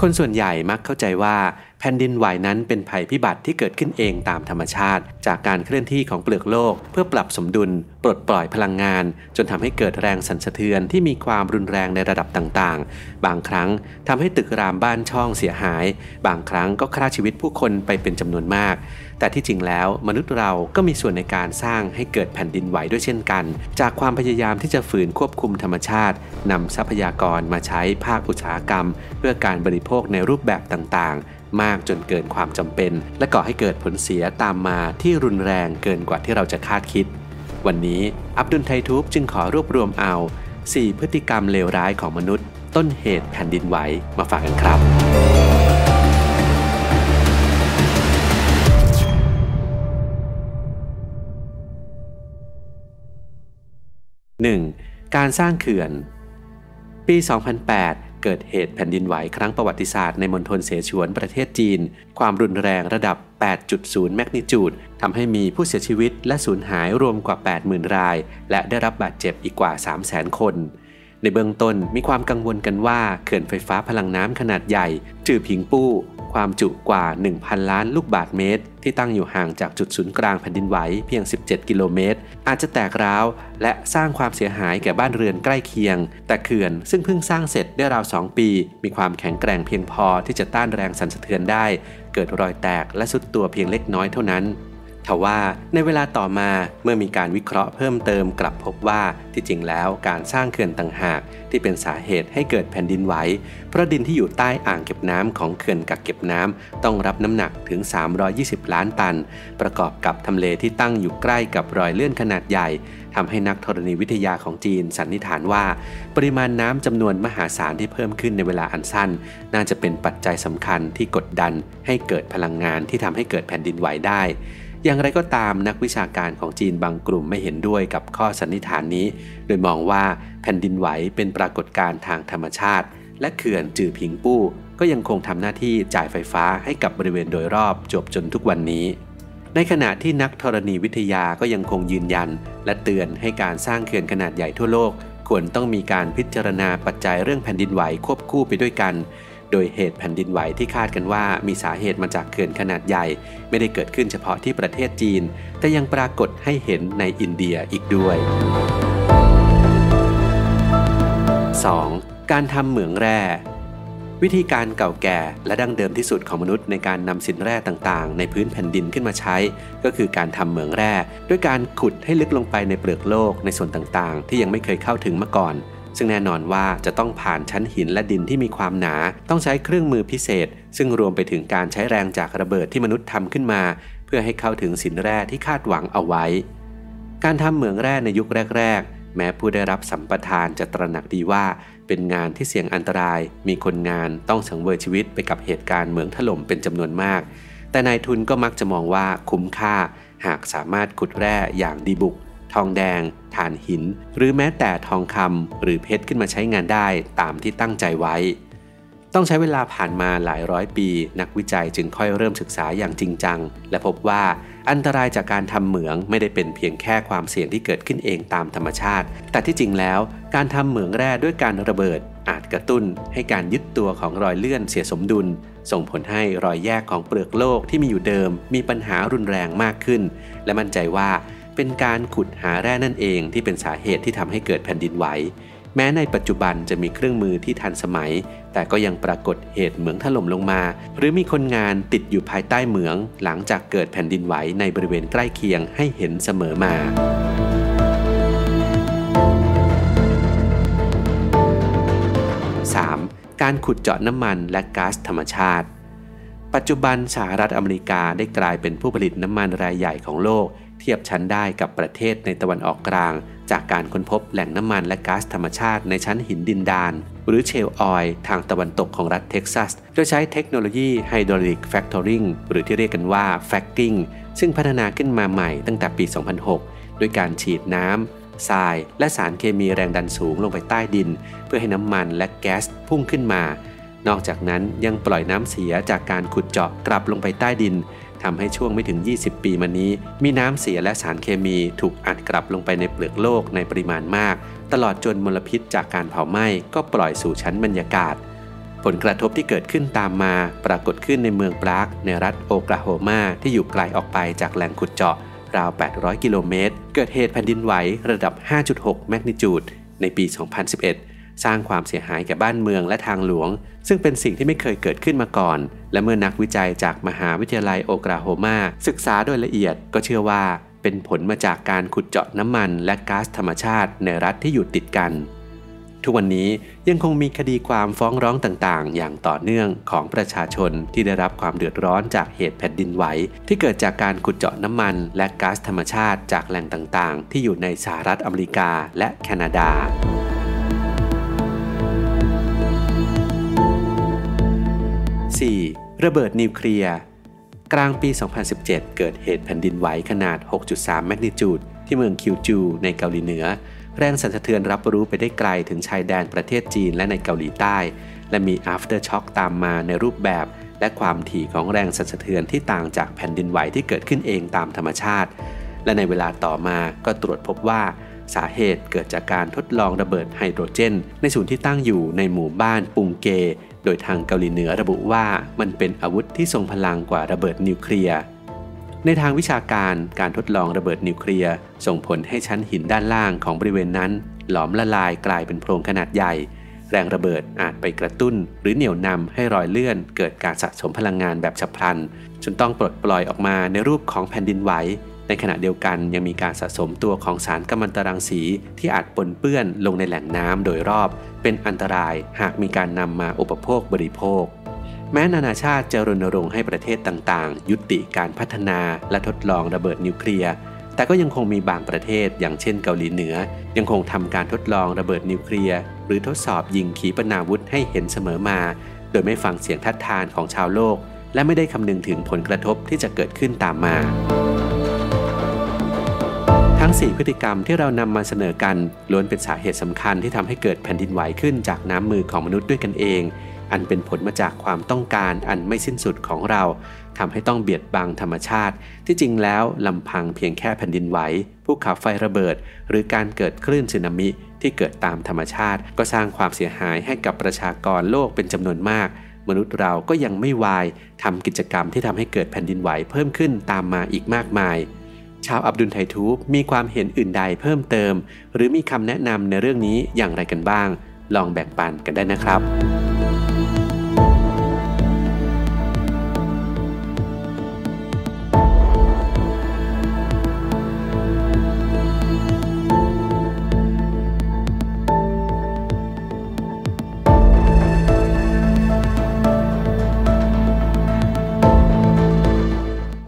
คนส่วนใหญ่มักเข้าใจว่า แผ่นดินไหวนั้นเป็นภัยพิบัติที่เกิดขึ้นเองตามธรรมชาติ จากการเคลื่อนที่ของเปลือกโลก เพื่อปรับสมดุล ปลดปล่อยพลังงาน จนทำให้เกิดแรงสั่นสะเทือนที่มีความรุนแรงในระดับต่างๆ บางครั้งทำให้ตึกรามบ้านช่องเสียหาย บางครั้งก็ฆ่าชีวิตผู้คนไปเป็นจำนวนมาก แต่ที่จริงแล้วมนุษย์เราก็มีส่วนในการสร้างให้เกิดแผ่นดินไหวด้วยเช่นกัน จากความพยายามที่จะฝืนควบคุมธรรมชาตินำทรัพยากรมาใช้ภาคอุตสาหกรรม เพื่อการบริโภคในรูปแบบต่างๆ มากจนเกินความจำเป็น และก่อให้เกิดผลเสียตามมาที่รุนแรงเกินกว่าที่เราจะคาดคิด วันนี้อับดุลไททูบจึงขอรวบรวมเอา 4 พฤติกรรมเลวร้ายของมนุษย์ ต้นเหตุแผ่นดินไหวมาฝากกันครับ 1. การสร้างเขื่อน ปี 2008 เกิดเหตุแผ่นดินไหวครั้งประวัติศาสตร์ในมณฑลเสฉวนประเทศจีน ความรุนแรงระดับ 8.0 แมกนิจูดทำให้มีผู้เสียชีวิตและสูญหายรวมกว่า 80,000 ราย และได้รับบาดเจ็บอีกกว่า 300,000 คน ในเบื้องต้นมีความกังวลกันว่าเขื่อนไฟฟ้าพลังน้ำขนาดใหญ่ จื่อผิงปู้ ความจุกว่า 1,000 ล้านลูกบาทเมตร ที่ตั้งอยู่ห่างจากจุดศูนย์กลางแผ่นดินไหวเพียง 17 กิโลเมตร อาจจะแตกร้าวและสร้างความเสียหายแก่บ้านเรือนใกล้เคียง แต่เขื่อนซึ่งเพิ่งสร้างเสร็จได้ราว 2 ปี มีความแข็งแกร่งเพียงพอที่จะต้านแรงสั่นสะเทือนได้ เกิดรอยแตกและสุดตัวเพียงเล็กน้อยเท่านั้น ทว่าในเวลาต่อมาเมื่อมีการวิเคราะห์เพิ่มเติมกลับพบว่าที่จริงแล้วการสร้างเขื่อนต่างหาก ที่เป็นสาเหตุให้เกิดแผ่นดินไหวเพราะดินที่อยู่ใต้อ่างเก็บน้ำของเขื่อนกักเก็บน้ำต้องรับน้ำหนักถึง 320 ล้านตัน ประกอบกับทำเลที่ตั้งอยู่ใกล้กับรอยเลื่อนขนาดใหญ่ทำให้นักธรณีวิทยาของจีนสันนิษฐานว่า ปริมาณน้ำจำนวนมหาศาลที่เพิ่มขึ้นในเวลาอันสั้น น่าจะเป็นปัจจัยสำคัญที่กดดันให้เกิดพลังงานที่ทำให้เกิดแผ่นดินไหวได้ อย่างไรก็ตามนักวิชาการของจีนบางกลุ่มไม่เห็นด้วยกับข้อสันนิษฐานนี้ โดยมองว่าแผ่นดินไหวเป็นปรากฏการณ์ทางธรรมชาติ และเขื่อนจื่อผิงปู้ ก็ยังคงทำหน้าที่จ่ายไฟฟ้าให้กับบริเวณโดยรอบจบจนทุกวันนี้ ในขณะที่นักธรณีวิทยาก็ยังคงยืนยัน และเตือนให้การสร้างเขื่อนขนาดใหญ่ทั่วโลกควรต้องมีการพิจารณาปัจจัยเรื่องแผ่นดินไหวควบคู่ไปด้วยกัน โดยเหตุแผ่นดินไหวที่คาดกันว่ามีสาเหตุมาจากเขื่อนขนาดใหญ่ ไม่ได้เกิดขึ้นเฉพาะที่ประเทศจีน แต่ยังปรากฏให้เห็นในอินเดียอีกด้วย 2. การทำเหมืองแร่วิธีการเก่าแก่และดั้งเดิมที่สุดของมนุษย์ในการนำสินแร่ต่างๆ ในพื้นแผ่นดินขึ้นมาใช้ ก็คือการทำเหมืองแร่ด้วยการขุดให้ลึกลงไปในเปลือกโลกในส่วนต่างๆ ที่ยังไม่เคยเข้าถึงมาก่อน ซึ่งแน่นอนว่าจะต้องผ่านชั้นหินและดินที่มีความหนา ต้องใช้เครื่องมือพิเศษ ซึ่งรวมไปถึงการใช้แรงจากระเบิดที่มนุษย์ทำขึ้นมา เพื่อให้เข้าถึงสินแร่ที่คาดหวังเอาไว้ การทำเหมืองแร่ในยุคแรก ๆ แม้ผู้ได้รับสัมปทานจะตระหนักดีว่า เป็นงานที่เสี่ยงอันตราย มีคนงานต้องสังเวยชีวิตไปกับเหตุการณ์เหมืองถล่มเป็นจำนวนมาก แต่นายทุนก็มักจะมองว่าคุ้มค่า หากสามารถขุดแร่อย่างดีบุก ทองแดงถ่านหิน หรือแม้แต่ทองคำหรือเพชรขึ้นมาใช้งานได้ตามที่ตั้งใจไว้ ต้องใช้เวลาผ่านมาหลายร้อยปี นักวิจัยจึงค่อยเริ่มศึกษาอย่างจริงจัง และพบว่าอันตรายจากการทำเหมืองไม่ได้เป็นเพียงแค่ความเสี่ยงที่เกิดขึ้นเองตามธรรมชาติ แต่ที่จริงแล้ว การทำเหมืองแร่ด้วยการระเบิด อาจกระตุ้น ให้การยึดตัวของรอยเลื่อนเสียสมดุล ส่งผลให้รอยแยกของเปลือกโลกที่มีอยู่เดิม มีปัญหารุนแรงมากขึ้น และมั่นใจว่า เป็นการขุดหาแร่นั่นเองที่เป็นสาเหตุที่ทำให้เกิดแผ่นดินไหว แม้ในปัจจุบันจะมีเครื่องมือที่ทันสมัย แต่ก็ยังปรากฏเหตุเหมืองถล่มลงมา หรือมีคนงานติดอยู่ภายใต้เหมือง หลังจากเกิดแผ่นดินไหวในบริเวณใกล้เคียงให้เห็นเสมอมาการขุดเจาะน้ำมันและก๊าซธรรมชาติ ปัจจุบันสหรัฐอเมริกาได้กลายเป็นผู้ผลิตน้ำมันรายใหญ่ของโลก เทียบชั้นได้กับประเทศในตะวันออกกลาง จากการค้นพบแหล่งน้ำมันและก๊าซธรรมชาติในชั้นหินดินดาน หรือ shale oil ทางตะวันตกของรัฐเท็กซัส โดยใช้เทคโนโลยี hydraulic fracturing หรือที่เรียกกันว่า fracking ซึ่งพัฒนาขึ้นมาใหม่ตั้งแต่ปี 2006 ด้วยการฉีดน้ำทราย และสารเคมีแรงดันสูงลงไปใต้ดิน เพื่อให้น้ำมันและแก๊สพุ่งขึ้นมา นอกจากนั้นยังปล่อยน้ำเสียจากการขุดเจาะกลับลงไปใต้ดินทำให้ช่วงไม่ถึง 20 ปีมานี้ มีน้ำเสียและสารเคมีถูกอัดกลับลงไปในเปลือกโลกในปริมาณมาก ตลอดจนมลพิษจากการเผาไหม้ก็ปล่อยสู่ชั้นบรรยากาศ ผลกระทบที่เกิดขึ้นตามมาปรากฏขึ้นในเมืองปรากในรัฐโอกลาโฮมาที่อยู่ไกลออกไปจากแหล่งขุดเจาะราว 800 กิโลเมตร เกิดเหตุแผ่นดินไหวระดับ 5.6 แมกนิจูดในปี 2011 สร้างความเสียหายแก่บ้านเมืองและทางหลวง ซึ่งเป็นสิ่งที่ไม่เคยเกิดขึ้นมาก่อน และเมื่อนักวิจัยจากมหาวิทยาลัยโอกลาโฮมาศึกษาโดยละเอียดก็เชื่อว่า เป็นผลมาจากการขุดเจาะน้ำมันและก๊าซธรรมชาติในรัฐที่อยู่ติดกัน ทุกวันนี้ยังคงมีคดีความฟ้องร้องต่างๆ อย่างต่อเนื่องของประชาชนที่ได้รับความเดือดร้อนจากเหตุแผ่นดินไหวที่เกิดจากการขุดเจาะน้ำมัน และก๊าซธรรมชาติจากแหล่งต่างๆ ที่อยู่ในสหรัฐอเมริกาและแคนาดา 4. ระเบิดนิวเคลียร์ กลางปี 2017 เกิดเหตุแผ่นดินไหวขนาด 6.3 แมกนิจูด ที่เมืองคิวจูในเกาหลีเหนือ แรงสั่นสะเทือนรับรู้ไปได้ไกลถึงชายแดนประเทศจีนและในเกาหลีใต้ และมี after shock ตามมาในรูปแบบ และความถี่ของแรงสั่นสะเทือนที่ต่างจากแผ่นดินไหวที่เกิดขึ้นเองตามธรรมชาติ และในเวลาต่อมาก็ตรวจพบว่าสาเหตุเกิดจากการทดลองระเบิดไฮโดรเจน ในศูนย์ที่ตั้งอยู่ในหมู่บ้านปุงเก โดยทางเกาหลีเหนือระบุว่ามันเป็นอาวุธที่ทรงพลังกว่าระเบิดนิวเคลียร์ในทางวิชาการการทดลองระเบิดนิวเคลียร์ส่งผลให้ชั้นหินด้านล่างของบริเวณนั้น หลอมละลายกลายเป็นโพรงขนาดใหญ่ แรงระเบิดอาจไปกระตุ้น หรือเหนี่ยวนำให้รอยเลื่อน เกิดการสะสมพลังงานแบบฉับพลัน จนต้องปลดปล่อยออกมาในรูปของแผ่นดินไหว ในขณะเดียวกันยังมีการสะสมตัวของสารกัมมันตรังสีที่อาจปนเปื้อนลงในแหล่งน้ำโดยรอบ เป็นอันตรายหากมีการนำมาอุปโภคบริโภค แม้นานาชาติจะรณรงค์ให้ประเทศต่างๆ ยุติการพัฒนาและทดลองระเบิดนิวเคลียร์แต่ก็ยังคงมีบางประเทศอย่างเช่นเกาหลีเหนือ ยังคงทำการทดลองระเบิดนิวเคลียร์หรือทดสอบยิงขีปนาวุธให้เห็นเสมอมา โดยไม่ฟังเสียงทัดทานของชาวโลก และไม่ได้คำนึงถึงผลกระทบที่จะเกิดขึ้นตามมา ทั้ง 4 พฤติกรรมที่เรานำมาเสนอกันล้วนเป็นสาเหตุสำคัญที่ทำให้เกิดแผ่นดินไหวขึ้นจากน้ำมือของมนุษย์ด้วยกันเอง อันเป็นผลมาจากความต้องการอันไม่สิ้นสุดของเราทำให้ต้องเบียดบังธรรมชาติ ที่จริงแล้วลำพังเพียงแค่แผ่นดินไหวภูเขาไฟระเบิด หรือการเกิดคลื่นสึนามิที่เกิดตามธรรมชาติ ก็สร้างความเสียหายให้กับประชากรโลกเป็นจำนวนมาก มนุษย์เราก็ยังไม่วายทำกิจกรรมที่ทำให้เกิดแผ่นดินไหวเพิ่มขึ้นตามมาอีกมากมาย ชาวอับดุลไททูบมีความเห็นอื่นใดเพิ่มเติม หรือมีคำแนะนำในเรื่องนี้อย่างไรกันบ้าง ลองแบ่งปันกันได้นะครับ